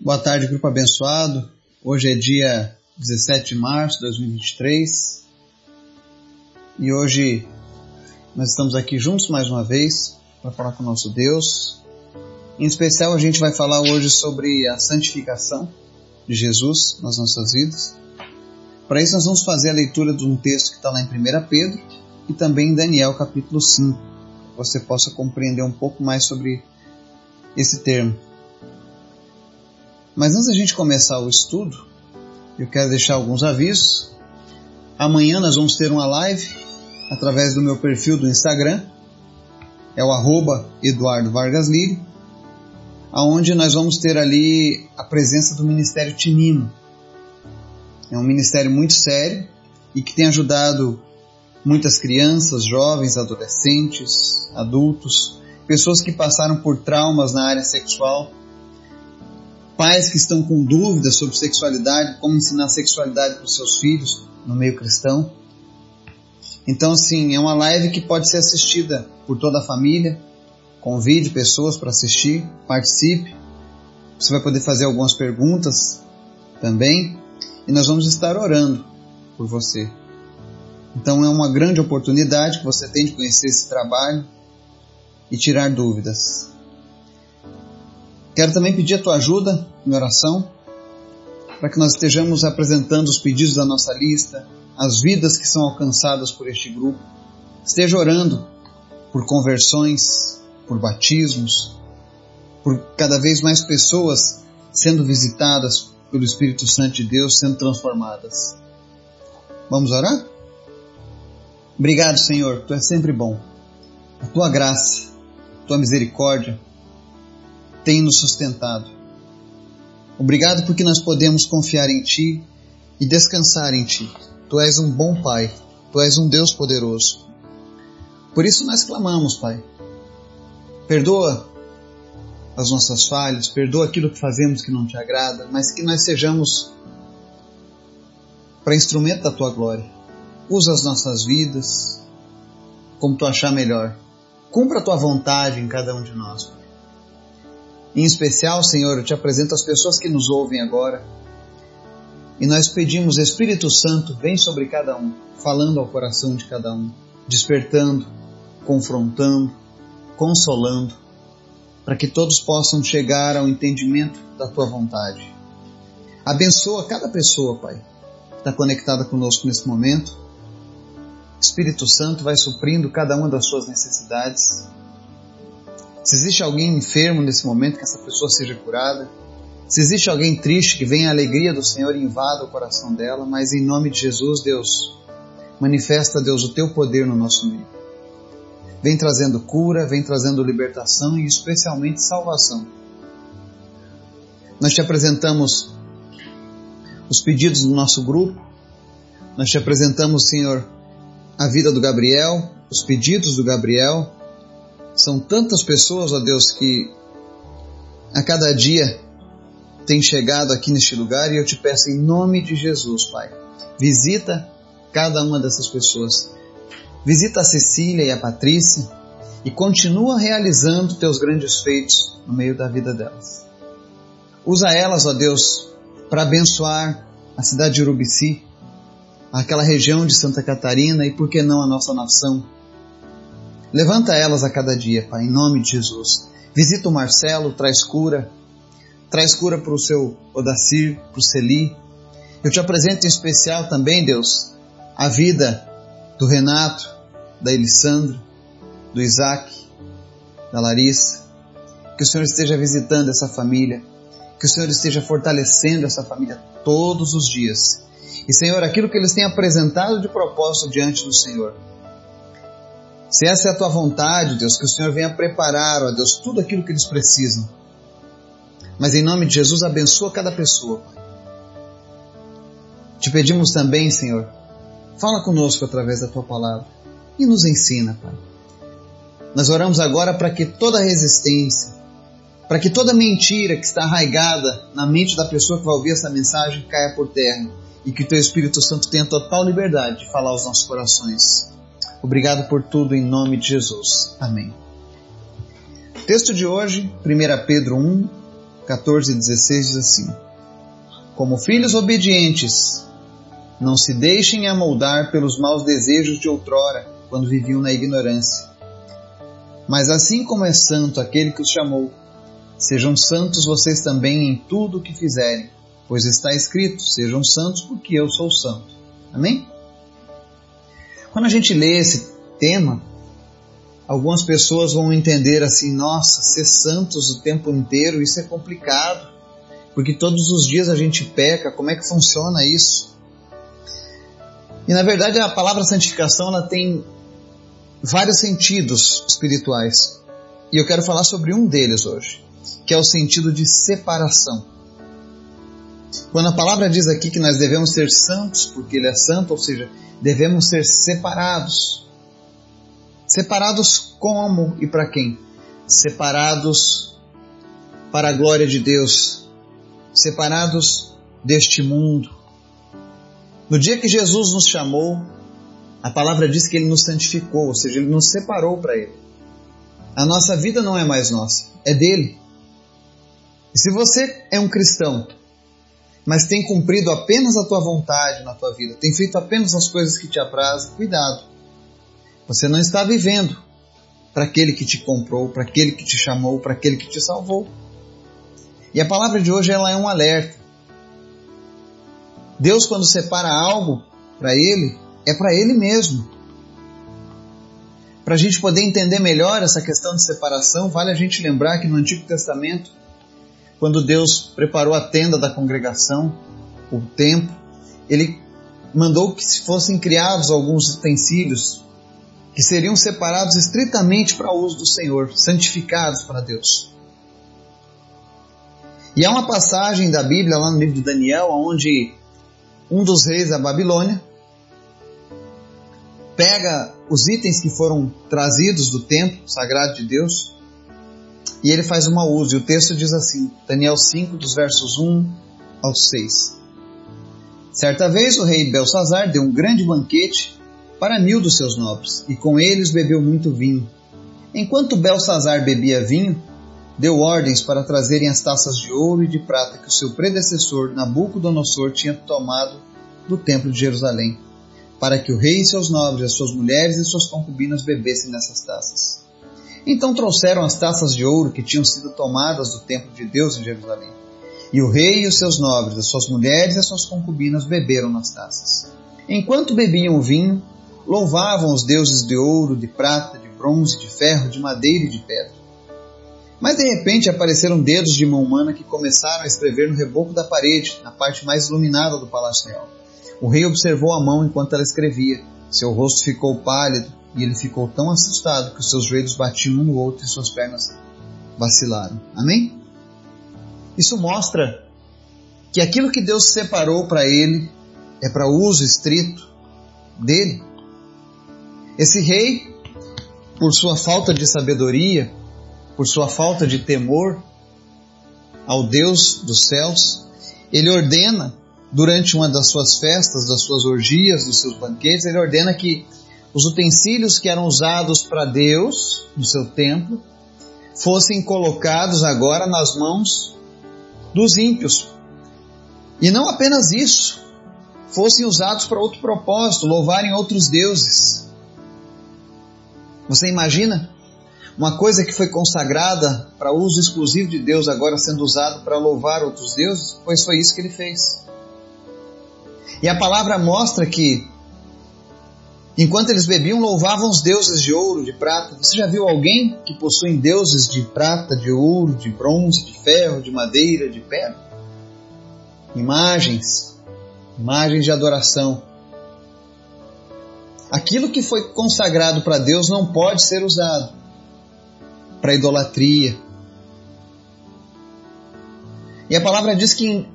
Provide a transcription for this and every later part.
Boa tarde, grupo abençoado. Hoje é dia 17 de março de 2023 e hoje nós estamos aqui juntos mais uma vez para falar com o nosso Deus. Em especial, a gente vai falar hoje sobre a santificação de Jesus nas nossas vidas. Para isso, nós vamos fazer a leitura de um texto que está lá em 1 Pedro e também em Daniel, capítulo 5. Você possa compreender um pouco mais sobre esse termo. Mas antes da gente começar o estudo, eu quero deixar alguns avisos. Amanhã nós vamos ter uma live através do meu perfil do Instagram, é o arroba Eduardo Vargas Liri, aonde nós vamos ter ali a presença do Ministério Tinino. É um ministério muito sério e que tem ajudado muitas crianças, jovens, adolescentes, adultos, pessoas que passaram por traumas na área sexual pais que estão com dúvidas sobre sexualidade, como ensinar sexualidade para os seus filhos no meio cristão. Então, assim, é uma live que pode ser assistida por toda a família. Convide pessoas para assistir, participe. Você vai poder fazer algumas perguntas também. E nós vamos estar orando por você. Então, é uma grande oportunidade que você tem de conhecer esse trabalho e tirar dúvidas. Quero também pedir a tua ajuda em oração, para que nós estejamos apresentando os pedidos da nossa lista, as vidas que são alcançadas por este grupo. Esteja orando por conversões, por batismos, por cada vez mais pessoas sendo visitadas pelo Espírito Santo de Deus, sendo transformadas. Vamos orar? Obrigado, Senhor, tu és sempre bom. A tua graça, a tua misericórdia, tem nos sustentado. Obrigado porque nós podemos confiar em Ti e descansar em Ti. Tu és um bom Pai, Tu és um Deus poderoso. Por isso nós clamamos, Pai. Perdoa as nossas falhas, perdoa aquilo que fazemos que não te agrada, mas que nós sejamos para instrumento da Tua glória. Usa as nossas vidas como Tu achar melhor. Cumpra a Tua vontade em cada um de nós. Em especial, Senhor, eu te apresento as pessoas que nos ouvem agora. E nós pedimos, Espírito Santo, vem sobre cada um, falando ao coração de cada um, despertando, confrontando, consolando, para que todos possam chegar ao entendimento da tua vontade. Abençoa cada pessoa, Pai, que está conectada conosco nesse momento. Espírito Santo vai suprindo cada uma das suas necessidades se existe alguém enfermo nesse momento, que essa pessoa seja curada. Se existe alguém triste, que venha a alegria do Senhor e invada o coração dela, mas em nome de Jesus, Deus, manifesta, Deus, o teu poder no nosso meio. Vem trazendo cura, vem trazendo libertação e especialmente salvação. Nós te apresentamos os pedidos do nosso grupo, nós te apresentamos, Senhor, a vida do Gabriel, os pedidos do Gabriel, são tantas pessoas, ó Deus, que a cada dia têm chegado aqui neste lugar e eu te peço em nome de Jesus, Pai, visita cada uma dessas pessoas. Visita a Cecília e a Patrícia e continua realizando teus grandes feitos no meio da vida delas. Usa elas, ó Deus, para abençoar a cidade de Urubici, aquela região de Santa Catarina e, por que não, a nossa nação Levanta elas a cada dia, Pai, em nome de Jesus. Visita o Marcelo, traz cura. Traz cura para o seu Odacir, para o Celi. Eu te apresento em especial também, Deus, a vida do Renato, da Elissandro, do Isaac, da Larissa. Que o Senhor esteja visitando essa família. Que o Senhor esteja fortalecendo essa família todos os dias. E, Senhor, aquilo que eles têm apresentado de propósito diante do Senhor, se essa é a tua vontade, Deus, que o Senhor venha preparar, ó Deus, tudo aquilo que eles precisam. Mas em nome de Jesus, abençoa cada pessoa, Pai. Te pedimos também, Senhor, fala conosco através da tua palavra e nos ensina, Pai. Nós oramos agora para que toda resistência, para que toda mentira que está arraigada na mente da pessoa que vai ouvir essa mensagem caia por terra e que teu Espírito Santo tenha total liberdade de falar aos nossos corações. Obrigado por tudo em nome de Jesus. Amém. Texto de hoje, 1 Pedro 1, 14 e 16 diz assim: Como filhos obedientes, não se deixem amoldar pelos maus desejos de outrora, quando viviam na ignorância. Mas assim como é santo aquele que os chamou, sejam santos vocês também em tudo o que fizerem, pois está escrito: sejam santos porque eu sou santo. Amém? Quando a gente lê esse tema, algumas pessoas vão entender assim: nossa, ser santos o tempo inteiro, isso é complicado, porque todos os dias a gente peca, como é que funciona isso? E na verdade a palavra santificação ela tem vários sentidos espirituais. E eu quero falar sobre um deles hoje, que é o sentido de separação. Quando a palavra diz aqui que nós devemos ser santos, porque Ele é santo, ou seja, devemos ser separados. Separados como e para quem? Separados para a glória de Deus, separados deste mundo. No dia que Jesus nos chamou, a palavra diz que ele nos santificou, ou seja, ele nos separou para ele. A nossa vida não é mais nossa, é dele. E se você é um cristão, mas tem cumprido apenas a tua vontade na tua vida, tem feito apenas as coisas que te aprazem, cuidado. Você não está vivendo para aquele que te comprou, para aquele que te chamou, para aquele que te salvou. E a palavra de hoje ela é um alerta. Deus quando separa algo para ele, é para Ele mesmo. Para a gente poder entender melhor essa questão de separação, vale a gente lembrar que no Antigo Testamento, quando Deus preparou a tenda da congregação, o templo, Ele mandou que se fossem criados alguns utensílios que seriam separados estritamente para o uso do Senhor, santificados para Deus. E há uma passagem da Bíblia lá no livro de Daniel, onde um dos reis da Babilônia pega os itens que foram trazidos do templo sagrado de Deus e ele faz uma uso. E o texto diz assim, Daniel 5, dos versos 1 ao 6. Certa vez o rei Belsazar deu um grande banquete para mil dos seus nobres, e com eles bebeu muito vinho. Enquanto Belsazar bebia vinho, deu ordens para trazerem as taças de ouro e de prata que o seu predecessor Nabucodonosor tinha tomado do templo de Jerusalém para que o rei e seus nobres, as suas mulheres e suas concubinas bebessem nessas taças. Então trouxeram as taças de ouro que tinham sido tomadas do templo de Deus em Jerusalém. E o rei e os seus nobres, as suas mulheres e as suas concubinas beberam nas taças. Enquanto bebiam o vinho, louvavam os deuses de ouro, de prata, de bronze, de ferro, de madeira e de pedra. Mas de repente apareceram dedos de mão humana que começaram a escrever no reboco da parede, na parte mais iluminada do palácio real. O rei observou a mão enquanto ela escrevia. Seu rosto ficou pálido e ele ficou tão assustado que os seus joelhos batiam um no outro e suas pernas vacilaram. Amém? Isso mostra que aquilo que Deus separou para ele é para uso estrito dele. Esse rei, por sua falta de sabedoria, por sua falta de temor ao Deus dos céus, ele ordena durante uma das suas festas, das suas orgias, dos seus banquetes, ele ordena que os utensílios que eram usados para Deus no seu templo fossem colocados agora nas mãos dos ímpios. E não apenas isso, fossem usados para outro propósito, louvarem outros deuses. Você imagina? Uma coisa que foi consagrada para uso exclusivo de Deus agora sendo usado para louvar outros deuses? Pois foi isso que ele fez. E a palavra mostra que, enquanto eles bebiam, louvavam os deuses de ouro, de prata. Você já viu alguém que possui deuses de prata, de ouro, de bronze, de ferro, de madeira, de pedra? Imagens, imagens de adoração. Aquilo que foi consagrado para Deus não pode ser usado para idolatria. E a palavra diz que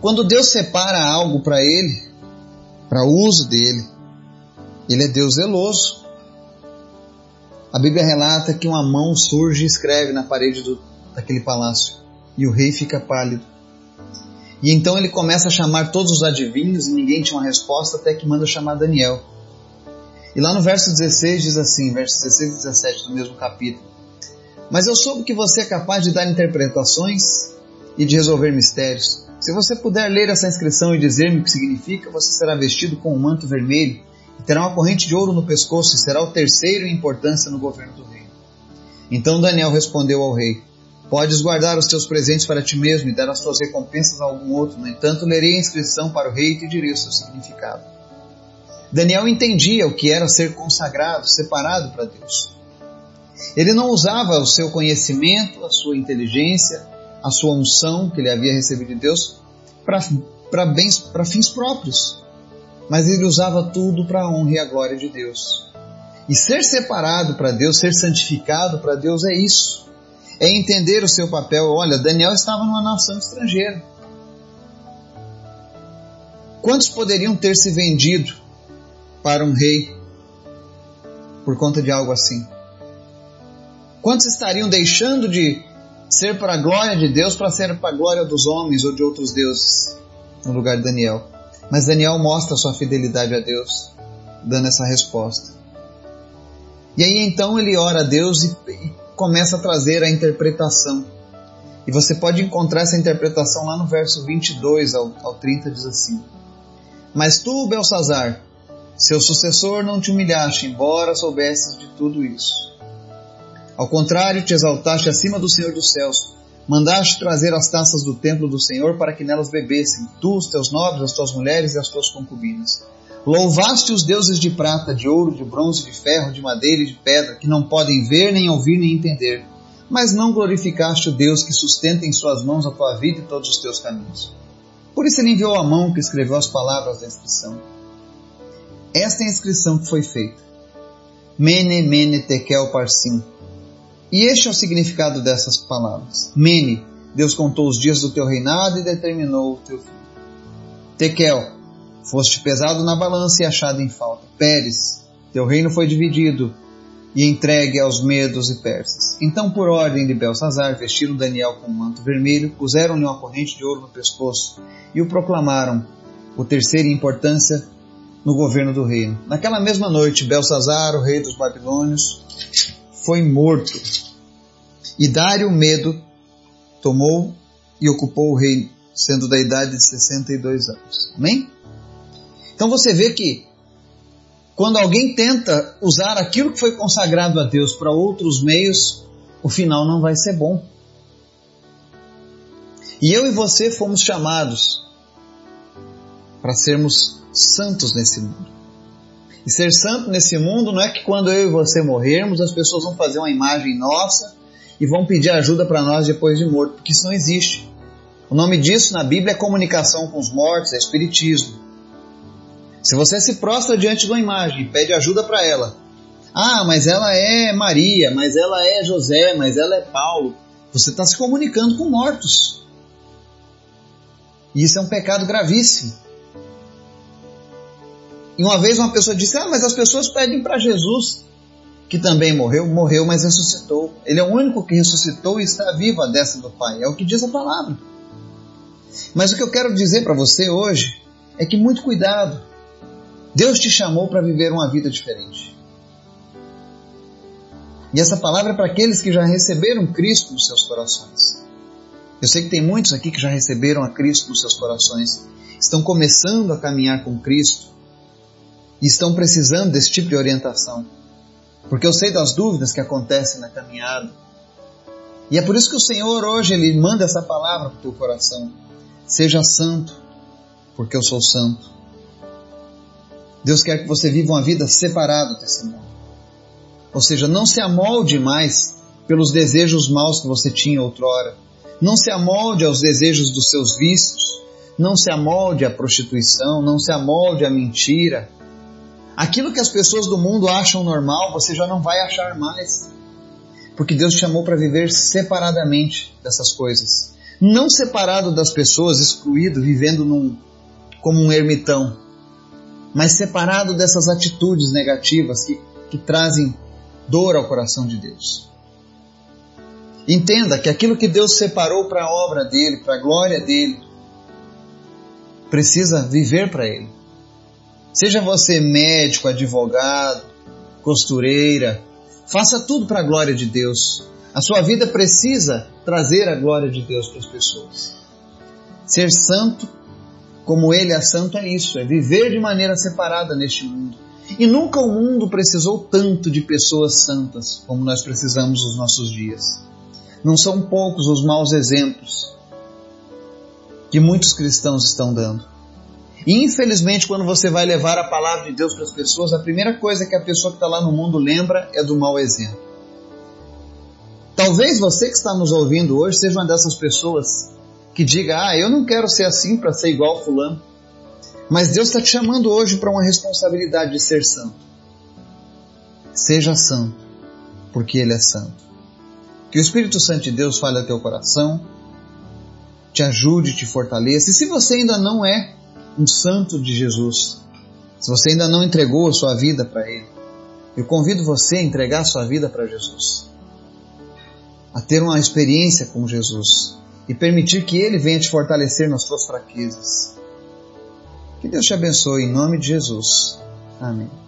quando Deus separa algo para ele, para uso dele, ele é Deus zeloso. A Bíblia relata que uma mão surge e escreve na parede do, daquele palácio e o rei fica pálido. E então ele começa a chamar todos os adivinhos e ninguém tinha uma resposta até que manda chamar Daniel. E lá no verso 16 diz assim, verso 16 e 17 do mesmo capítulo: Mas eu soube que você é capaz de dar interpretações e de resolver mistérios. Se você puder ler essa inscrição e dizer-me o que significa, você será vestido com um manto vermelho terá uma corrente de ouro no pescoço e será o terceiro em importância no governo do rei. Então Daniel respondeu ao rei: Podes guardar os teus presentes para ti mesmo e dar as tuas recompensas a algum outro. No entanto, lerei a inscrição para o rei e te direi o seu significado. Daniel entendia o que era ser consagrado, separado para Deus. Ele não usava o seu conhecimento, a sua inteligência, a sua unção que ele havia recebido de Deus para fins próprios, mas ele usava tudo para a honra e a glória de Deus. E ser separado para Deus, ser santificado para Deus é isso. É entender o seu papel. Olha, Daniel estava numa nação estrangeira. Quantos poderiam ter se vendido para um rei por conta de algo assim? Quantos estariam deixando de ser para a glória de Deus para ser para a glória dos homens ou de outros deuses, no lugar de Daniel? Mas Daniel mostra sua fidelidade a Deus, dando essa resposta. E aí então ele ora a Deus e, e começa a trazer a interpretação. E você pode encontrar essa interpretação lá no verso 22 ao, ao 30, diz assim: Mas tu, Belsazar, seu sucessor, não te humilhaste, embora soubesses de tudo isso. Ao contrário, te exaltaste acima do Senhor dos céus. Mandaste trazer as taças do templo do Senhor para que nelas bebessem, tu, os teus nobres, as tuas mulheres e as tuas concubinas. Louvaste os deuses de prata, de ouro, de bronze, de ferro, de madeira e de pedra, que não podem ver, nem ouvir, nem entender. Mas não glorificaste o Deus que sustenta em suas mãos a tua vida e todos os teus caminhos. Por isso ele enviou a mão que escreveu as palavras da inscrição. Esta é a inscrição que foi feita. Mene, mene, tekel, parsim e este é o significado dessas palavras. Mene, Deus contou os dias do teu reinado e determinou o teu fim. Tekel, foste pesado na balança e achado em falta. Pérez, teu reino foi dividido e entregue aos medos e persas. Então, por ordem de Belsazar, vestiram Daniel com um manto vermelho, puseram-lhe uma corrente de ouro no pescoço e o proclamaram o terceiro em importância no governo do reino. Naquela mesma noite, Belsazar, o rei dos babilônios, foi morto. E Dário Medo tomou e ocupou o reino, sendo da idade de 62 anos. Amém? Então você vê que quando alguém tenta usar aquilo que foi consagrado a Deus para outros meios, o final não vai ser bom. E eu e você fomos chamados para sermos santos nesse mundo. E ser santo nesse mundo não é que quando eu e você morrermos, as pessoas vão fazer uma imagem nossa e vão pedir ajuda para nós depois de morto, porque isso não existe. O nome disso na Bíblia é comunicação com os mortos, é espiritismo. Se você se prostra diante de uma imagem pede ajuda para ela, ah, mas ela é Maria, mas ela é José, mas ela é Paulo, você está se comunicando com mortos. E isso é um pecado gravíssimo. E uma vez uma pessoa disse: Ah, mas as pessoas pedem para Jesus, que também morreu, morreu, mas ressuscitou. Ele é o único que ressuscitou e está vivo à destra do Pai. É o que diz a palavra. Mas o que eu quero dizer para você hoje é que muito cuidado. Deus te chamou para viver uma vida diferente. E essa palavra é para aqueles que já receberam Cristo nos seus corações. Eu sei que tem muitos aqui que já receberam a Cristo nos seus corações, estão começando a caminhar com Cristo e estão precisando desse tipo de orientação. Porque eu sei das dúvidas que acontecem na caminhada. E é por isso que o Senhor hoje ele manda essa palavra para o teu coração. Seja santo, porque eu sou santo. Deus quer que você viva uma vida separada desse mundo. Ou seja, não se amolde mais pelos desejos maus que você tinha outrora. Não se amolde aos desejos dos seus vícios. Não se amolde à prostituição. Não se amolde à mentira Aquilo que as pessoas do mundo acham normal, você já não vai achar mais. Porque Deus te chamou para viver separadamente dessas coisas. Não separado das pessoas, excluído, vivendo num, como um ermitão. Mas separado dessas atitudes negativas que, que trazem dor ao coração de Deus. Entenda que aquilo que Deus separou para a obra dele, para a glória dele, precisa viver para ele. Seja você médico, advogado, costureira, faça tudo para a glória de Deus. A sua vida precisa trazer a glória de Deus para as pessoas. Ser santo, como Ele é santo, é isso: é viver de maneira separada neste mundo. E nunca o mundo precisou tanto de pessoas santas como nós precisamos nos nossos dias. Não são poucos os maus exemplos que muitos cristãos estão dando. Infelizmente, quando você vai levar a palavra de Deus para as pessoas, a primeira coisa que a pessoa que está lá no mundo lembra é do mau exemplo. Talvez você que está nos ouvindo hoje seja uma dessas pessoas que diga: Ah, eu não quero ser assim para ser igual Fulano. Mas Deus está te chamando hoje para uma responsabilidade de ser santo. Seja santo, porque Ele é santo. Que o Espírito Santo de Deus fale ao teu coração, te ajude, te fortaleça. E se você ainda não é um santo de Jesus, se você ainda não entregou a sua vida para Ele, eu convido você a entregar a sua vida para Jesus, a ter uma experiência com Jesus e permitir que Ele venha te fortalecer nas suas fraquezas. Que Deus te abençoe em nome de Jesus. Amém.